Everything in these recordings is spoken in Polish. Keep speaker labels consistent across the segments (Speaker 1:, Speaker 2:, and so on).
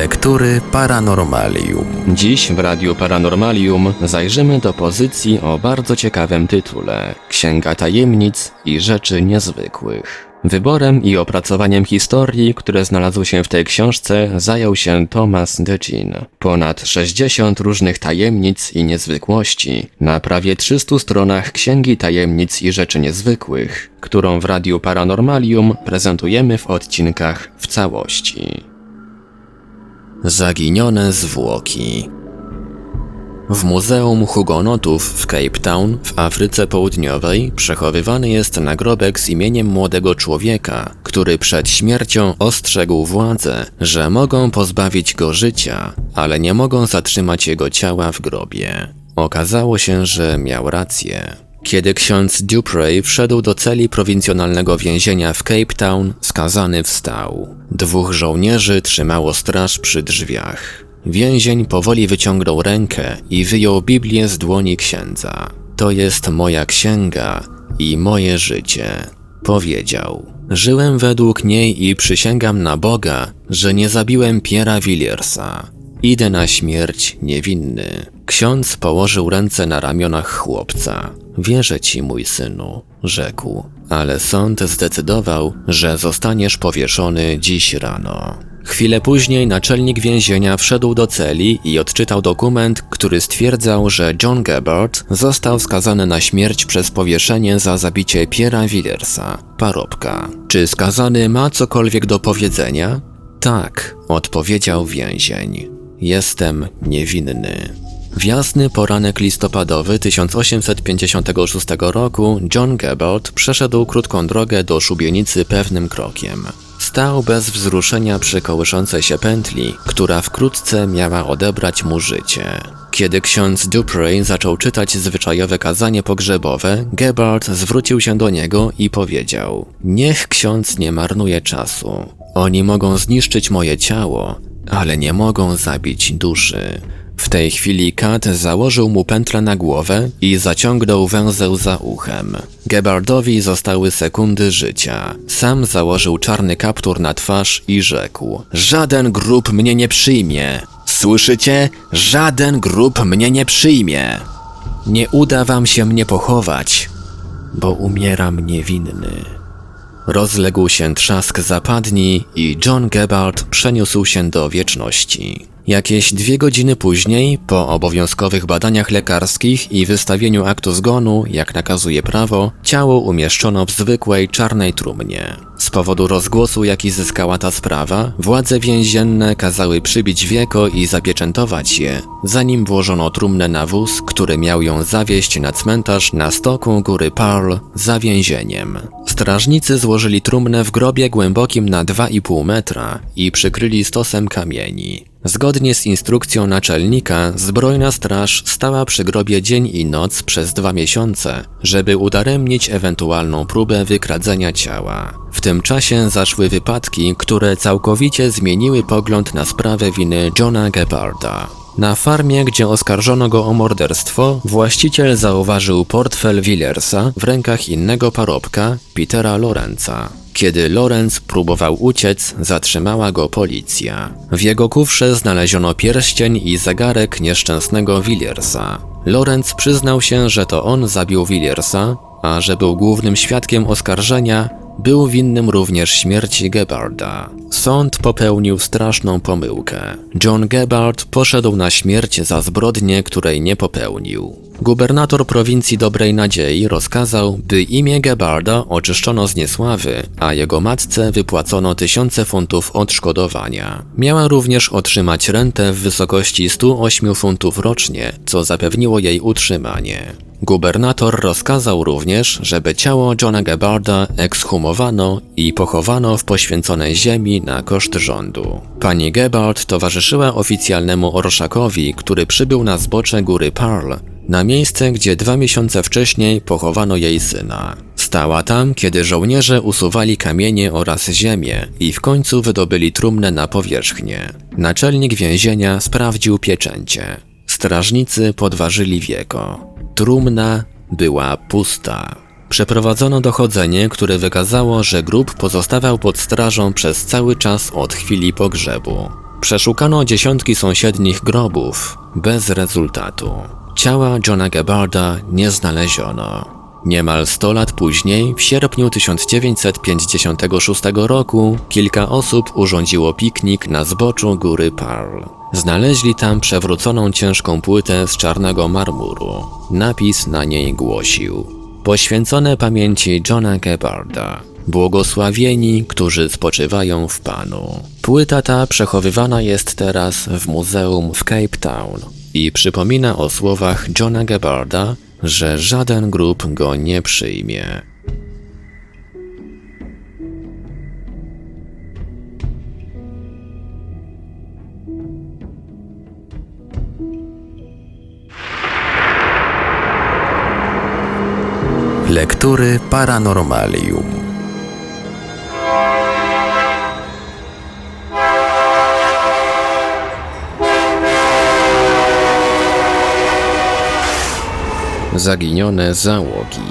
Speaker 1: Lektury Paranormalium.
Speaker 2: Dziś w Radiu Paranormalium zajrzymy do pozycji o bardzo ciekawym tytule Księga Tajemnic i Rzeczy Niezwykłych. Wyborem i opracowaniem historii, które znalazły się w tej książce, zajął się Thomas Decin. Ponad 60 różnych tajemnic i niezwykłości na prawie 300 stronach Księgi Tajemnic i Rzeczy Niezwykłych, którą w Radiu Paranormalium prezentujemy w odcinkach w całości. Zaginione zwłoki w Muzeum Hugonotów w Cape Town w Afryce Południowej przechowywany jest nagrobek z imieniem młodego człowieka, który przed śmiercią ostrzegł władze, że mogą pozbawić go życia, ale nie mogą zatrzymać jego ciała w grobie. Okazało się, że miał rację. Kiedy ksiądz Dupray wszedł do celi prowincjonalnego więzienia w Cape Town, skazany wstał. Dwóch żołnierzy trzymało straż przy drzwiach. Więzień powoli wyciągnął rękę i wyjął Biblię z dłoni księdza. To jest moja księga i moje życie. Powiedział. Żyłem według niej i przysięgam na Boga, że nie zabiłem Piera Williersa. Idę na śmierć niewinny. Ksiądz położył ręce na ramionach chłopca. Wierzę ci, mój synu, rzekł, ale sąd zdecydował, że zostaniesz powieszony dziś rano. Chwilę później naczelnik więzienia wszedł do celi i odczytał dokument, który stwierdzał, że John Gebhardt został skazany na śmierć przez powieszenie za zabicie Piera Willersa, parobka. Czy skazany ma cokolwiek do powiedzenia? Tak, odpowiedział więzień. Jestem niewinny. W jasny poranek listopadowy 1856 roku John Gebhardt przeszedł krótką drogę do szubienicy pewnym krokiem. Stał bez wzruszenia przy kołyszącej się pętli, która wkrótce miała odebrać mu życie. Kiedy ksiądz Dupray zaczął czytać zwyczajowe kazanie pogrzebowe, Gebhardt zwrócił się do niego i powiedział: Niech ksiądz nie marnuje czasu. Oni mogą zniszczyć moje ciało, ale nie mogą zabić duszy. W tej chwili Kat założył mu pętlę na głowę i zaciągnął węzeł za uchem. Gebardowi zostały sekundy życia. Sam założył czarny kaptur na twarz i rzekł: Żaden grób mnie nie przyjmie! Słyszycie? Żaden grób mnie nie przyjmie! Nie uda wam się mnie pochować, bo umieram niewinny. Rozległ się trzask zapadni i John Gebhardt przeniósł się do wieczności. Jakieś dwie godziny później, po obowiązkowych badaniach lekarskich i wystawieniu aktu zgonu, jak nakazuje prawo, ciało umieszczono w zwykłej czarnej trumnie. Z powodu rozgłosu, jaki zyskała ta sprawa, władze więzienne kazały przybić wieko i zapieczętować je, zanim włożono trumnę na wóz, który miał ją zawieźć na cmentarz na stoku góry Pearl za więzieniem. Strażnicy złożyli trumnę w grobie głębokim na 2,5 metra i przykryli stosem kamieni. Zgodnie z instrukcją naczelnika, zbrojna straż stała przy grobie dzień i noc przez dwa miesiące, żeby udaremnić ewentualną próbę wykradzenia ciała. W tym czasie zaszły wypadki, które całkowicie zmieniły pogląd na sprawę winy Johna Geparda. Na farmie, gdzie oskarżono go o morderstwo, właściciel zauważył portfel Willersa w rękach innego parobka, Petera Lorenza. Kiedy Lorenz próbował uciec, zatrzymała go policja. W jego kufrze znaleziono pierścień i zegarek nieszczęsnego Willersa. Lorenz przyznał się, że to on zabił Willersa, a że był głównym świadkiem oskarżenia, był winnym również śmierci Gebarda. Sąd popełnił straszną pomyłkę. John Gebard poszedł na śmierć za zbrodnię, której nie popełnił. Gubernator prowincji Dobrej Nadziei rozkazał, by imię Gebarda oczyszczono z niesławy, a jego matce wypłacono tysiące funtów odszkodowania. Miała również otrzymać rentę w wysokości 108 funtów rocznie, co zapewniło jej utrzymanie. Gubernator rozkazał również, żeby ciało Johna Gebarda ekshumowano i pochowano w poświęconej ziemi na koszt rządu. Pani Gebard towarzyszyła oficjalnemu orszakowi, który przybył na zbocze góry Pearl, na miejsce, gdzie dwa miesiące wcześniej pochowano jej syna. Stała tam, kiedy żołnierze usuwali kamienie oraz ziemię i w końcu wydobyli trumnę na powierzchnię. Naczelnik więzienia sprawdził pieczęcie. Strażnicy podważyli wieko. Trumna była pusta. Przeprowadzono dochodzenie, które wykazało, że grób pozostawał pod strażą przez cały czas od chwili pogrzebu. Przeszukano dziesiątki sąsiednich grobów, bez rezultatu. Ciała Johna Gebarda nie znaleziono. Niemal 100 lat później, w sierpniu 1956 roku, kilka osób urządziło piknik na zboczu góry Pearl. Znaleźli tam przewróconą ciężką płytę z czarnego marmuru. Napis na niej głosił: Poświęcone pamięci Johna Gebarda. Błogosławieni, którzy spoczywają w Panu. Płyta ta przechowywana jest teraz w muzeum w Cape Town i przypomina o słowach Johna Gebarda, że żaden grup go nie przyjmie.
Speaker 1: Lektury Paranormalium.
Speaker 2: Zaginione załogi.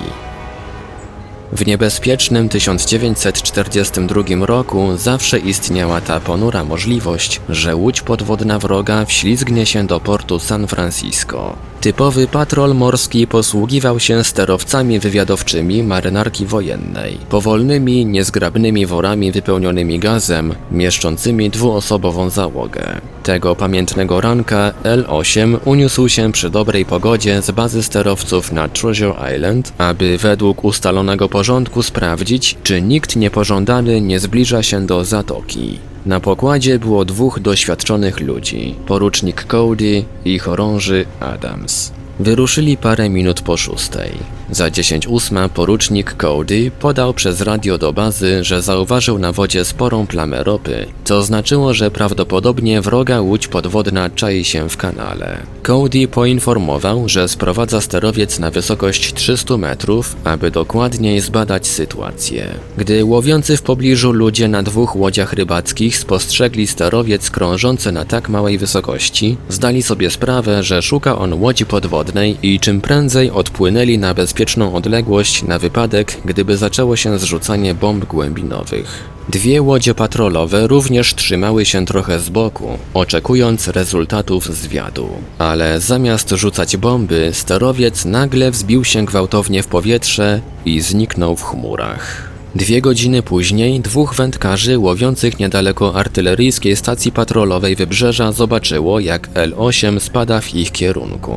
Speaker 2: W niebezpiecznym 1942 roku zawsze istniała ta ponura możliwość, że łódź podwodna wroga wślizgnie się do portu San Francisco. Typowy patrol morski posługiwał się sterowcami wywiadowczymi marynarki wojennej, powolnymi, niezgrabnymi worami wypełnionymi gazem, mieszczącymi dwuosobową załogę. Tego pamiętnego ranka L-8 uniósł się przy dobrej pogodzie z bazy sterowców na Treasure Island, aby według ustalonego porządku sprawdzić, czy nikt niepożądany nie zbliża się do zatoki. Na pokładzie było dwóch doświadczonych ludzi, porucznik Cody i chorąży Adams. Wyruszyli parę minut po szóstej. Za 10 ósma porucznik Cody podał przez radio do bazy, że zauważył na wodzie sporą plamę ropy, co znaczyło, że prawdopodobnie wroga łódź podwodna czai się w kanale. Cody poinformował, że sprowadza sterowiec na wysokość 300 metrów, aby dokładniej zbadać sytuację. Gdy łowiący w pobliżu ludzie na dwóch łodziach rybackich spostrzegli sterowiec krążący na tak małej wysokości, zdali sobie sprawę, że szuka on łodzi podwodnej i czym prędzej odpłynęli na bezpieczną odległość na wypadek, gdyby zaczęło się zrzucanie bomb głębinowych. Dwie łodzie patrolowe również trzymały się trochę z boku, oczekując rezultatów zwiadu. Ale zamiast rzucać bomby, sterowiec nagle wzbił się gwałtownie w powietrze i zniknął w chmurach. Dwie godziny później dwóch wędkarzy łowiących niedaleko artyleryjskiej stacji patrolowej wybrzeża zobaczyło, jak L-8 spada w ich kierunku.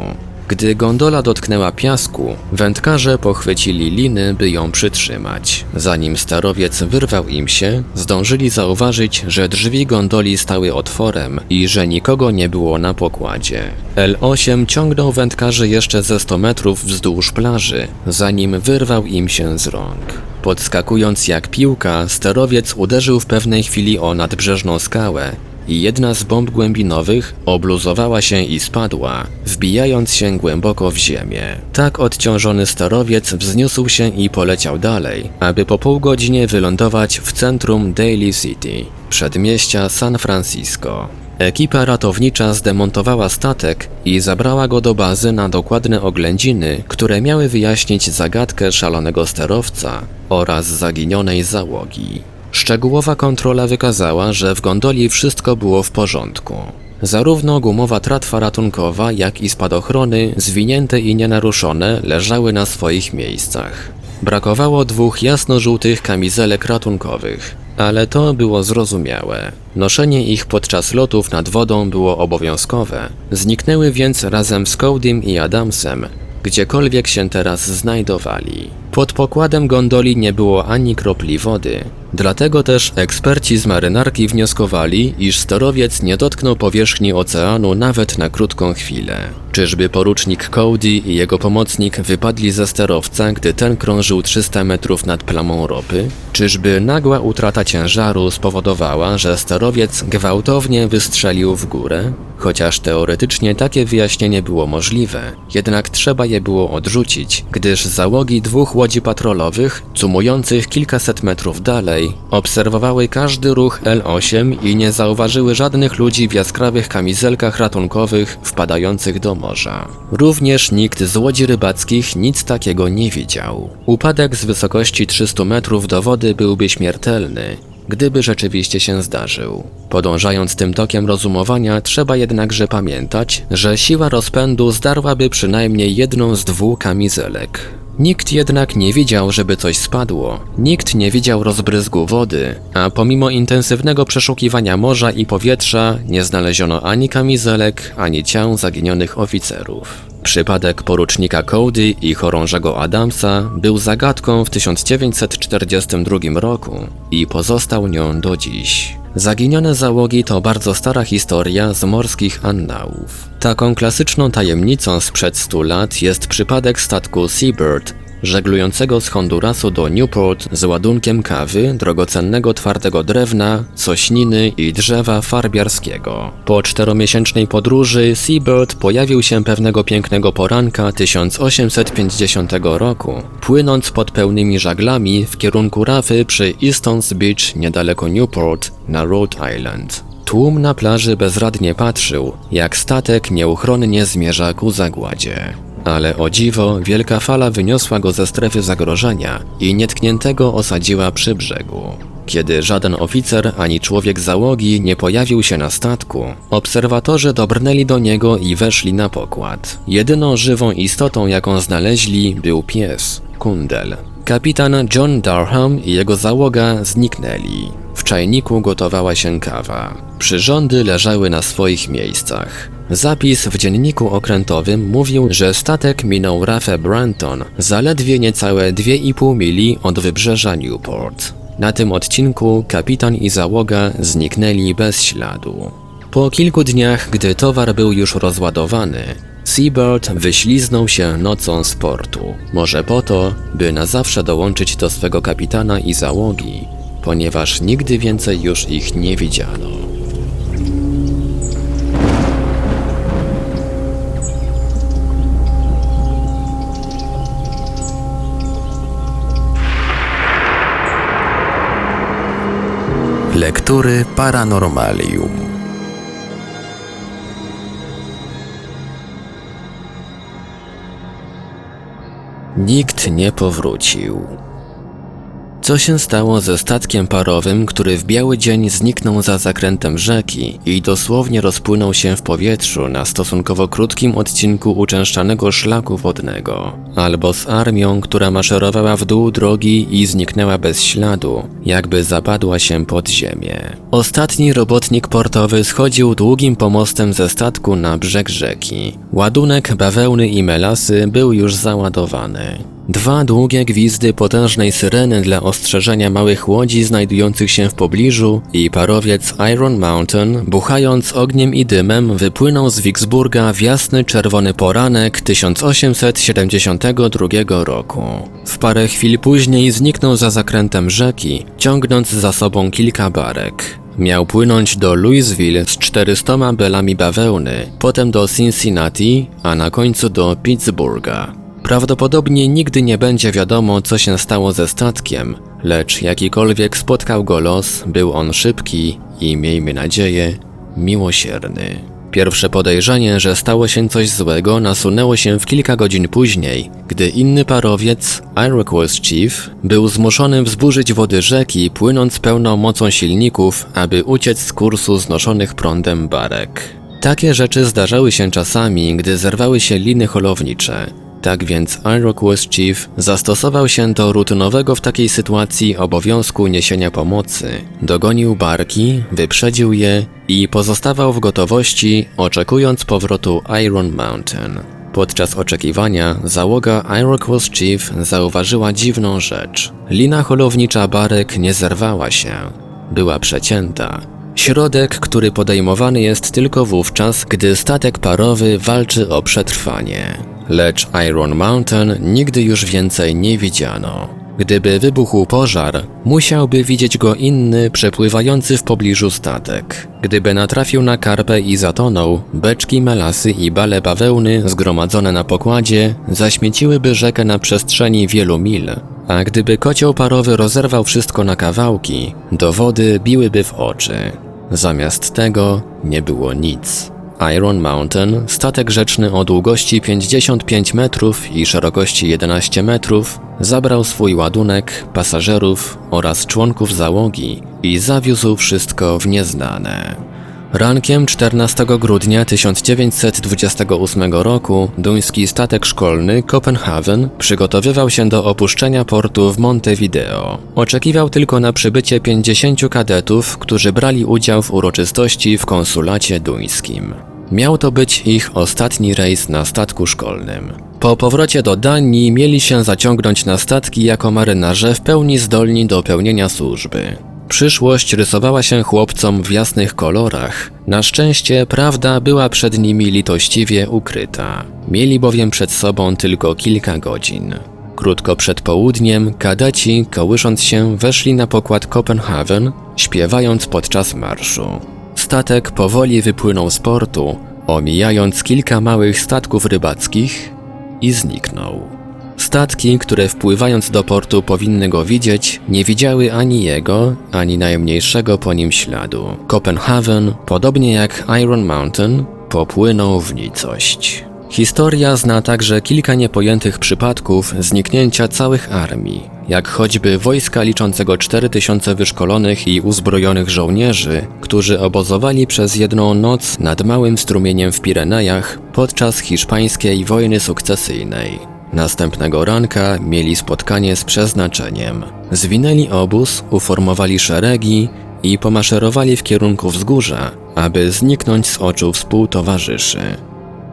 Speaker 2: Gdy gondola dotknęła piasku, wędkarze pochwycili liny, by ją przytrzymać. Zanim starowiec wyrwał im się, zdążyli zauważyć, że drzwi gondoli stały otworem i że nikogo nie było na pokładzie. L8 ciągnął wędkarzy jeszcze ze 100 metrów wzdłuż plaży, zanim wyrwał im się z rąk. Podskakując jak piłka, sterowiec uderzył w pewnej chwili o nadbrzeżną skałę jedna z bomb głębinowych obluzowała się i spadła, wbijając się głęboko w ziemię. Tak odciążony sterowiec wzniósł się i poleciał dalej, aby po pół godzinie wylądować w centrum Daly City, przedmieścia San Francisco. Ekipa ratownicza zdemontowała statek i zabrała go do bazy na dokładne oględziny, które miały wyjaśnić zagadkę szalonego sterowca oraz zaginionej załogi. Szczegółowa kontrola wykazała, że w gondoli wszystko było w porządku. Zarówno gumowa tratwa ratunkowa, jak i spadochrony, zwinięte i nienaruszone, leżały na swoich miejscach. Brakowało dwóch jasno-żółtych kamizelek ratunkowych, ale to było zrozumiałe. Noszenie ich podczas lotów nad wodą było obowiązkowe. Zniknęły więc razem z Codym i Adamsem, gdziekolwiek się teraz znajdowali. Pod pokładem gondoli nie było ani kropli wody, dlatego też eksperci z marynarki wnioskowali, iż sterowiec nie dotknął powierzchni oceanu nawet na krótką chwilę. Czyżby porucznik Cody i jego pomocnik wypadli ze sterowca, gdy ten krążył 300 metrów nad plamą ropy? Czyżby nagła utrata ciężaru spowodowała, że sterowiec gwałtownie wystrzelił w górę? Chociaż teoretycznie takie wyjaśnienie było możliwe, jednak trzeba je było odrzucić, gdyż załogi dwóch łodzi patrolowych, cumujących kilkaset metrów dalej, obserwowały każdy ruch L8 i nie zauważyły żadnych ludzi w jaskrawych kamizelkach ratunkowych wpadających do morza. Również nikt z łodzi rybackich nic takiego nie widział. Upadek z wysokości 300 metrów do wody byłby śmiertelny, gdyby rzeczywiście się zdarzył. Podążając tym tokiem rozumowania, trzeba jednakże pamiętać, że siła rozpędu zdarłaby przynajmniej jedną z dwóch kamizelek. Nikt jednak nie widział, żeby coś spadło. Nikt nie widział rozbryzgu wody, a pomimo intensywnego przeszukiwania morza i powietrza nie znaleziono ani kamizelek, ani ciał zaginionych oficerów. Przypadek porucznika Cody i chorążego Adamsa był zagadką w 1942 roku i pozostał nią do dziś. Zaginione załogi to bardzo stara historia z morskich annałów. Taką klasyczną tajemnicą sprzed 100 lat jest przypadek statku Seabird, żeglującego z Hondurasu do Newport z ładunkiem kawy, drogocennego twardego drewna, sośniny i drzewa farbiarskiego. Po czteromiesięcznej podróży Seabird pojawił się pewnego pięknego poranka 1850 roku, płynąc pod pełnymi żaglami w kierunku rafy przy Easton's Beach niedaleko Newport na Rhode Island. Tłum na plaży bezradnie patrzył, jak statek nieuchronnie zmierza ku zagładzie. Ale o dziwo, wielka fala wyniosła go ze strefy zagrożenia i nietkniętego osadziła przy brzegu. Kiedy żaden oficer ani człowiek załogi nie pojawił się na statku, obserwatorzy dobrnęli do niego i weszli na pokład. Jedyną żywą istotą, jaką znaleźli, był pies, kundel. Kapitan John Durham i jego załoga zniknęli. W czajniku gotowała się kawa. Przyrządy leżały na swoich miejscach. Zapis w dzienniku okrętowym mówił, że statek minął rafę Branton zaledwie niecałe 2,5 mili od wybrzeża Newport. Na tym odcinku kapitan i załoga zniknęli bez śladu. Po kilku dniach, gdy towar był już rozładowany, Seabird wyśliznął się nocą z portu. Może po to, by na zawsze dołączyć do swego kapitana i załogi, ponieważ nigdy więcej już ich nie widziano.
Speaker 1: Lektury Paranormalium.
Speaker 2: Nikt nie powrócił. Co się stało ze statkiem parowym, który w biały dzień zniknął za zakrętem rzeki i dosłownie rozpłynął się w powietrzu na stosunkowo krótkim odcinku uczęszczanego szlaku wodnego? Albo z armią, która maszerowała w dół drogi i zniknęła bez śladu, jakby zapadła się pod ziemię. Ostatni robotnik portowy schodził długim pomostem ze statku na brzeg rzeki. Ładunek bawełny i melasy był już załadowany. Dwa długie gwizdy potężnej syreny dla ostrzeżenia małych łodzi znajdujących się w pobliżu i parowiec Iron Mountain, buchając ogniem i dymem, wypłynął z Vicksburga w jasny czerwony poranek 1872 roku. W parę chwil później zniknął za zakrętem rzeki, ciągnąc za sobą kilka barek. Miał płynąć do Louisville z 400 belami bawełny, potem do Cincinnati, a na końcu do Pittsburgha. Prawdopodobnie nigdy nie będzie wiadomo, co się stało ze statkiem, lecz jakikolwiek spotkał go los, był on szybki i, miejmy nadzieję, miłosierny. Pierwsze podejrzenie, że stało się coś złego, nasunęło się w kilka godzin później, gdy inny parowiec, Iroquois Chief, był zmuszony wzburzyć wody rzeki, płynąc pełną mocą silników, aby uciec z kursu znoszonych prądem barek. Takie rzeczy zdarzały się czasami, gdy zerwały się liny holownicze. Tak więc Iroquois Chief zastosował się do rutynowego w takiej sytuacji obowiązku niesienia pomocy. Dogonił barki, wyprzedził je i pozostawał w gotowości, oczekując powrotu Iron Mountain. Podczas oczekiwania załoga Iroquois Chief zauważyła dziwną rzecz. Lina holownicza barek nie zerwała się. Była przecięta. Środek, który podejmowany jest tylko wówczas, gdy statek parowy walczy o przetrwanie. Lecz Iron Mountain nigdy już więcej nie widziano. Gdyby wybuchł pożar, musiałby widzieć go inny, przepływający w pobliżu statek. Gdyby natrafił na karpę i zatonął, beczki melasy i bale bawełny zgromadzone na pokładzie zaśmieciłyby rzekę na przestrzeni wielu mil. A gdyby kocioł parowy rozerwał wszystko na kawałki, dowody biłyby w oczy. Zamiast tego nie było nic. Iron Mountain, statek rzeczny o długości 55 metrów i szerokości 11 metrów, zabrał swój ładunek, pasażerów oraz członków załogi i zawiózł wszystko w nieznane. Rankiem 14 grudnia 1928 roku duński statek szkolny Copenhagen przygotowywał się do opuszczenia portu w Montevideo. Oczekiwał tylko na przybycie 50 kadetów, którzy brali udział w uroczystości w konsulacie duńskim. Miał to być ich ostatni rejs na statku szkolnym. Po powrocie do Danii mieli się zaciągnąć na statki jako marynarze w pełni zdolni do pełnienia służby. Przyszłość rysowała się chłopcom w jasnych kolorach. Na szczęście prawda była przed nimi litościwie ukryta. Mieli bowiem przed sobą tylko kilka godzin. Krótko przed południem kadeci, kołysząc się, weszli na pokład Copenhagen, śpiewając podczas marszu. Statek powoli wypłynął z portu, omijając kilka małych statków rybackich i zniknął. Statki, które wpływając do portu powinny go widzieć, nie widziały ani jego, ani najmniejszego po nim śladu. Copenhagen, podobnie jak Iron Mountain, popłynął w nicość. Historia zna także kilka niepojętych przypadków zniknięcia całych armii, jak choćby wojska liczącego 4000 wyszkolonych i uzbrojonych żołnierzy, którzy obozowali przez jedną noc nad małym strumieniem w Pirenejach podczas hiszpańskiej wojny sukcesyjnej. Następnego ranka mieli spotkanie z przeznaczeniem. Zwinęli obóz, uformowali szeregi i pomaszerowali w kierunku wzgórza, aby zniknąć z oczu współtowarzyszy.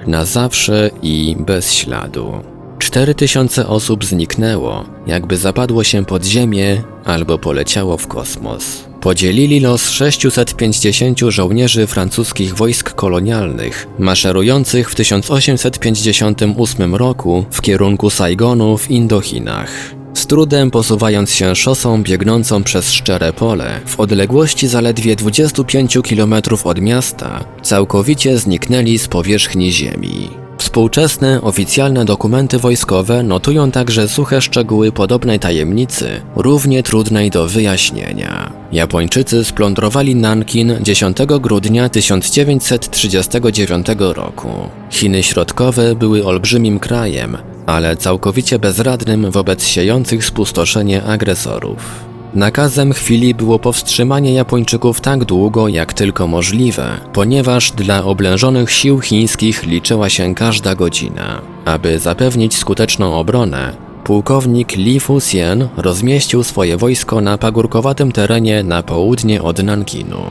Speaker 2: Na zawsze i bez śladu. Cztery tysiące osób zniknęło, jakby zapadło się pod ziemię albo poleciało w kosmos. Podzielili los 650 żołnierzy francuskich wojsk kolonialnych, maszerujących w 1858 roku w kierunku Saigonu w Indochinach. Z trudem posuwając się szosą biegnącą przez szczere pole, w odległości zaledwie 25 km od miasta, całkowicie zniknęli z powierzchni ziemi. Współczesne, oficjalne dokumenty wojskowe notują także suche szczegóły podobnej tajemnicy, równie trudnej do wyjaśnienia. Japończycy splądrowali Nankin 10 grudnia 1939 roku. Chiny Środkowe były olbrzymim krajem, ale całkowicie bezradnym wobec siejących spustoszenie agresorów. Nakazem chwili było powstrzymanie Japończyków tak długo, jak tylko możliwe, ponieważ dla oblężonych sił chińskich liczyła się każda godzina. Aby zapewnić skuteczną obronę, pułkownik Li Fuxian rozmieścił swoje wojsko na pagórkowatym terenie na południe od Nankinu.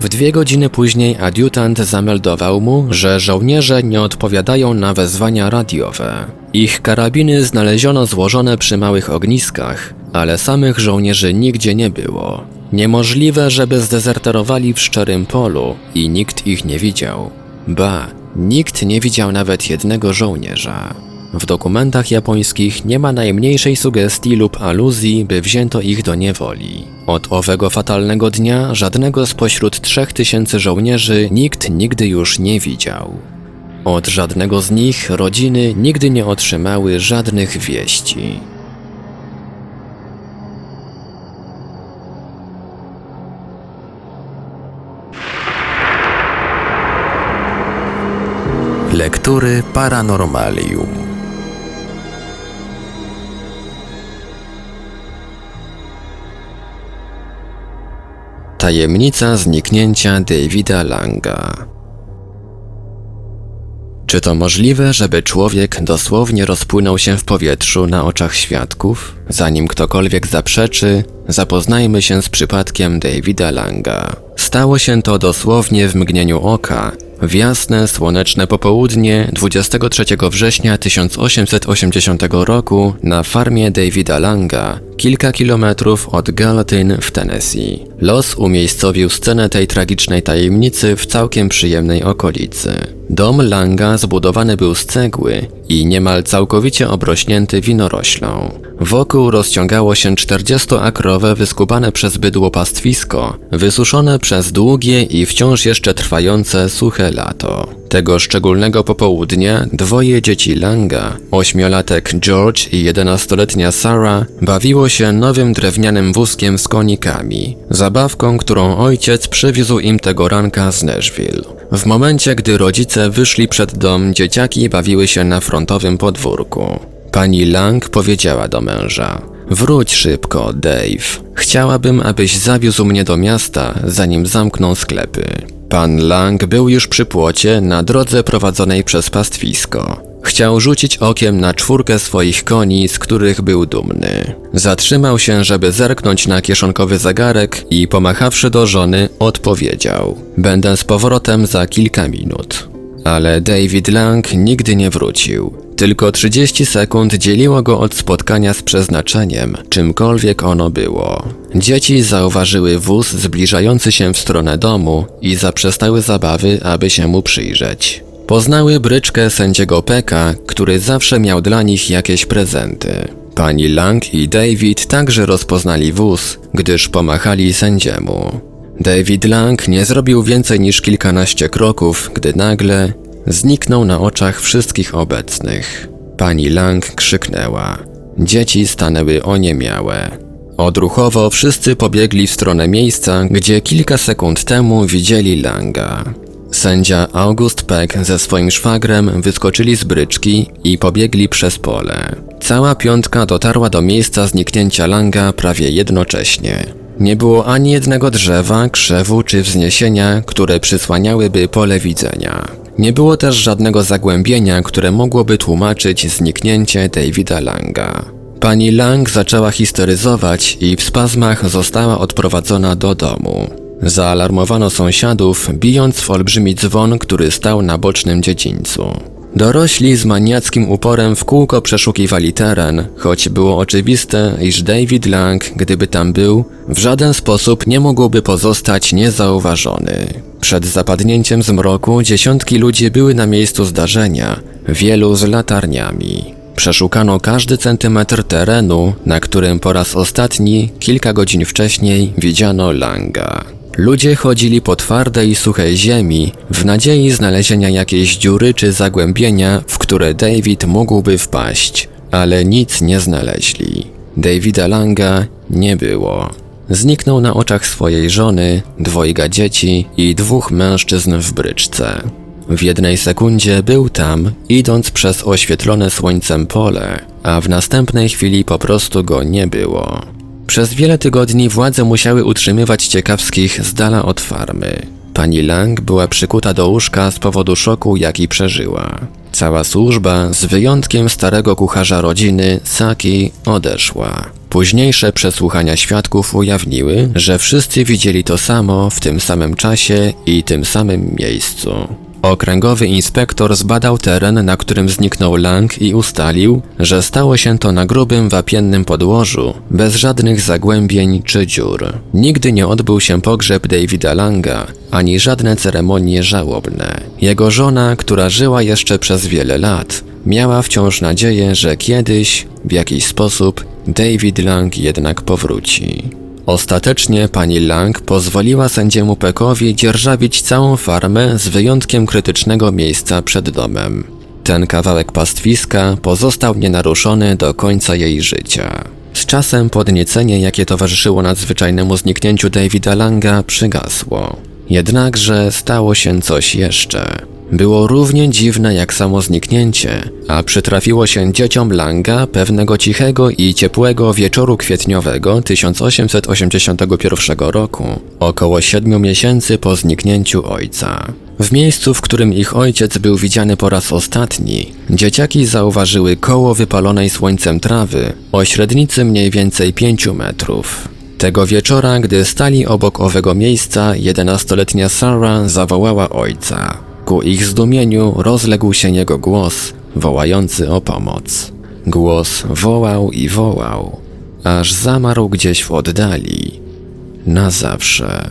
Speaker 2: W dwie godziny później adiutant zameldował mu, że żołnierze nie odpowiadają na wezwania radiowe. Ich karabiny znaleziono złożone przy małych ogniskach, ale samych żołnierzy nigdzie nie było. Niemożliwe, żeby zdezerterowali w szczerym polu i nikt ich nie widział. Ba, nikt nie widział nawet jednego żołnierza. W dokumentach japońskich nie ma najmniejszej sugestii lub aluzji, by wzięto ich do niewoli. Od owego fatalnego dnia żadnego spośród trzech tysięcy żołnierzy nikt nigdy już nie widział. Od żadnego z nich rodziny nigdy nie otrzymały żadnych wieści.
Speaker 1: Lektury Paranormalium.
Speaker 2: Tajemnica zniknięcia Davida Langa. Czy to możliwe, żeby człowiek dosłownie rozpłynął się w powietrzu na oczach świadków? Zanim ktokolwiek zaprzeczy, zapoznajmy się z przypadkiem Davida Langa. Stało się to dosłownie w mgnieniu oka, w jasne, słoneczne popołudnie 23 września 1880 roku na farmie Davida Langa, kilka kilometrów od Gallatin w Tennessee. Los umiejscowił scenę tej tragicznej tajemnicy w całkiem przyjemnej okolicy. Dom Langa zbudowany był z cegły i niemal całkowicie obrośnięty winoroślą. Wokół rozciągało się 40-akrowe wyskubane przez bydło pastwisko, wysuszone przez długie i wciąż jeszcze trwające suche lato. Tego szczególnego popołudnia dwoje dzieci Langa, ośmiolatek George i jedenastoletnia Sarah, bawiło się nowym drewnianym wózkiem z konikami, zabawką, którą ojciec przywiózł im tego ranka z Nashville. W momencie, gdy rodzice wyszli przed dom, dzieciaki bawiły się na frontowym podwórku. Pani Lang powiedziała do męża: Wróć szybko, Dave. Chciałabym, abyś zawiózł mnie do miasta, zanim zamkną sklepy. Pan Lang był już przy płocie na drodze prowadzonej przez pastwisko. Chciał rzucić okiem na czwórkę swoich koni, z których był dumny. Zatrzymał się, żeby zerknąć na kieszonkowy zegarek i pomachawszy do żony, odpowiedział: Będę z powrotem za kilka minut. Ale David Lang nigdy nie wrócił. Tylko 30 sekund dzieliło go od spotkania z przeznaczeniem, czymkolwiek ono było. Dzieci zauważyły wóz zbliżający się w stronę domu i zaprzestały zabawy, aby się mu przyjrzeć. Poznały bryczkę sędziego Peka, który zawsze miał dla nich jakieś prezenty. Pani Lang i David także rozpoznali wóz, gdyż pomachali sędziemu. David Lang nie zrobił więcej niż kilkanaście kroków, gdy nagle zniknął na oczach wszystkich obecnych. Pani Lang krzyknęła. Dzieci stanęły oniemiałe. Odruchowo wszyscy pobiegli w stronę miejsca, gdzie kilka sekund temu widzieli Langa. Sędzia August Peck ze swoim szwagrem wyskoczyli z bryczki i pobiegli przez pole. Cała piątka dotarła do miejsca zniknięcia Langa prawie jednocześnie. Nie było ani jednego drzewa, krzewu czy wzniesienia, które przysłaniałyby pole widzenia. Nie było też żadnego zagłębienia, które mogłoby tłumaczyć zniknięcie Davida Langa. Pani Lang zaczęła histeryzować i w spazmach została odprowadzona do domu. Zaalarmowano sąsiadów, bijąc w olbrzymi dzwon, który stał na bocznym dziedzińcu. Dorośli z maniackim uporem w kółko przeszukiwali teren, choć było oczywiste, iż David Lang, gdyby tam był, w żaden sposób nie mógłby pozostać niezauważony. Przed zapadnięciem zmroku dziesiątki ludzi były na miejscu zdarzenia, wielu z latarniami. Przeszukano każdy centymetr terenu, na którym po raz ostatni, kilka godzin wcześniej, widziano Langa. Ludzie chodzili po twardej, suchej ziemi w nadziei znalezienia jakiejś dziury czy zagłębienia, w które David mógłby wpaść, ale nic nie znaleźli. Davida Langa nie było. Zniknął na oczach swojej żony, dwojga dzieci i dwóch mężczyzn w bryczce. W jednej sekundzie był tam, idąc przez oświetlone słońcem pole, a w następnej chwili po prostu go nie było. Przez wiele tygodni władze musiały utrzymywać ciekawskich z dala od farmy. Pani Lang była przykuta do łóżka z powodu szoku, jaki przeżyła. Cała służba, z wyjątkiem starego kucharza rodziny, Saki, odeszła. Późniejsze przesłuchania świadków ujawniły, że wszyscy widzieli to samo w tym samym czasie i tym samym miejscu. Okręgowy inspektor zbadał teren, na którym zniknął Lang i ustalił, że stało się to na grubym wapiennym podłożu, bez żadnych zagłębień czy dziur. Nigdy nie odbył się pogrzeb Davida Langa, ani żadne ceremonie żałobne. Jego żona, która żyła jeszcze przez wiele lat, miała wciąż nadzieję, że kiedyś, w jakiś sposób, David Lang jednak powróci. Ostatecznie pani Lang pozwoliła sędziemu Peckowi dzierżawić całą farmę z wyjątkiem krytycznego miejsca przed domem. Ten kawałek pastwiska pozostał nienaruszony do końca jej życia. Z czasem podniecenie, jakie towarzyszyło nadzwyczajnemu zniknięciu Davida Langa, przygasło. Jednakże stało się coś jeszcze. Było równie dziwne jak samo zniknięcie, a przytrafiło się dzieciom Langa pewnego cichego i ciepłego wieczoru kwietniowego 1881 roku, około siedmiu miesięcy po zniknięciu ojca. W miejscu, w którym ich ojciec był widziany po raz ostatni, dzieciaki zauważyły koło wypalonej słońcem trawy o średnicy mniej więcej 5 metrów. Tego wieczora, gdy stali obok owego miejsca, jedenastoletnia Sarah zawołała ojca. Ku ich zdumieniu rozległ się jego głos, wołający o pomoc. Głos wołał i wołał, aż zamarł gdzieś w oddali. Na zawsze.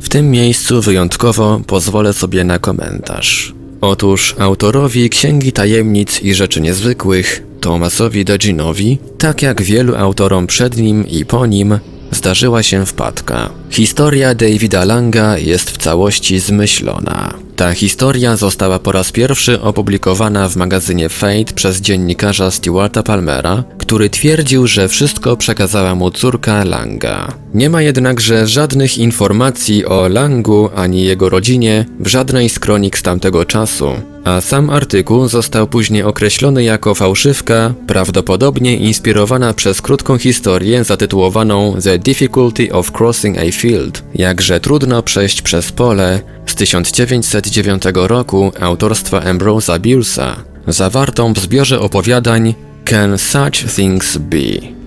Speaker 2: W tym miejscu wyjątkowo pozwolę sobie na komentarz. Otóż autorowi Księgi Tajemnic i Rzeczy Niezwykłych, Thomasowi Deginowi, tak jak wielu autorom przed nim i po nim, zdarzyła się wpadka. Historia Davida Langa jest w całości zmyślona. Ta historia została po raz pierwszy opublikowana w magazynie Fate przez dziennikarza Stewarta Palmera, który twierdził, że wszystko przekazała mu córka Langa. Nie ma jednakże żadnych informacji o Langu ani jego rodzinie w żadnej z kronik z tamtego czasu, a sam artykuł został później określony jako fałszywka, prawdopodobnie inspirowana przez krótką historię zatytułowaną The Difficulty of Crossing a Field, jakże trudno przejść przez pole z 1909 roku autorstwa Ambrosa Billsa, zawartą w zbiorze opowiadań Can Such Things Be?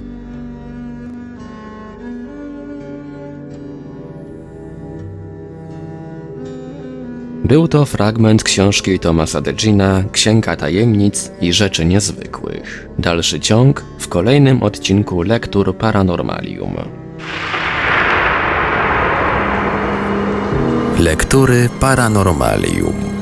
Speaker 2: Był to fragment książki Thomasa Degina Księga Tajemnic i Rzeczy Niezwykłych. Dalszy ciąg w kolejnym odcinku Lektur Paranormalium.
Speaker 1: Lektury Paranormalium.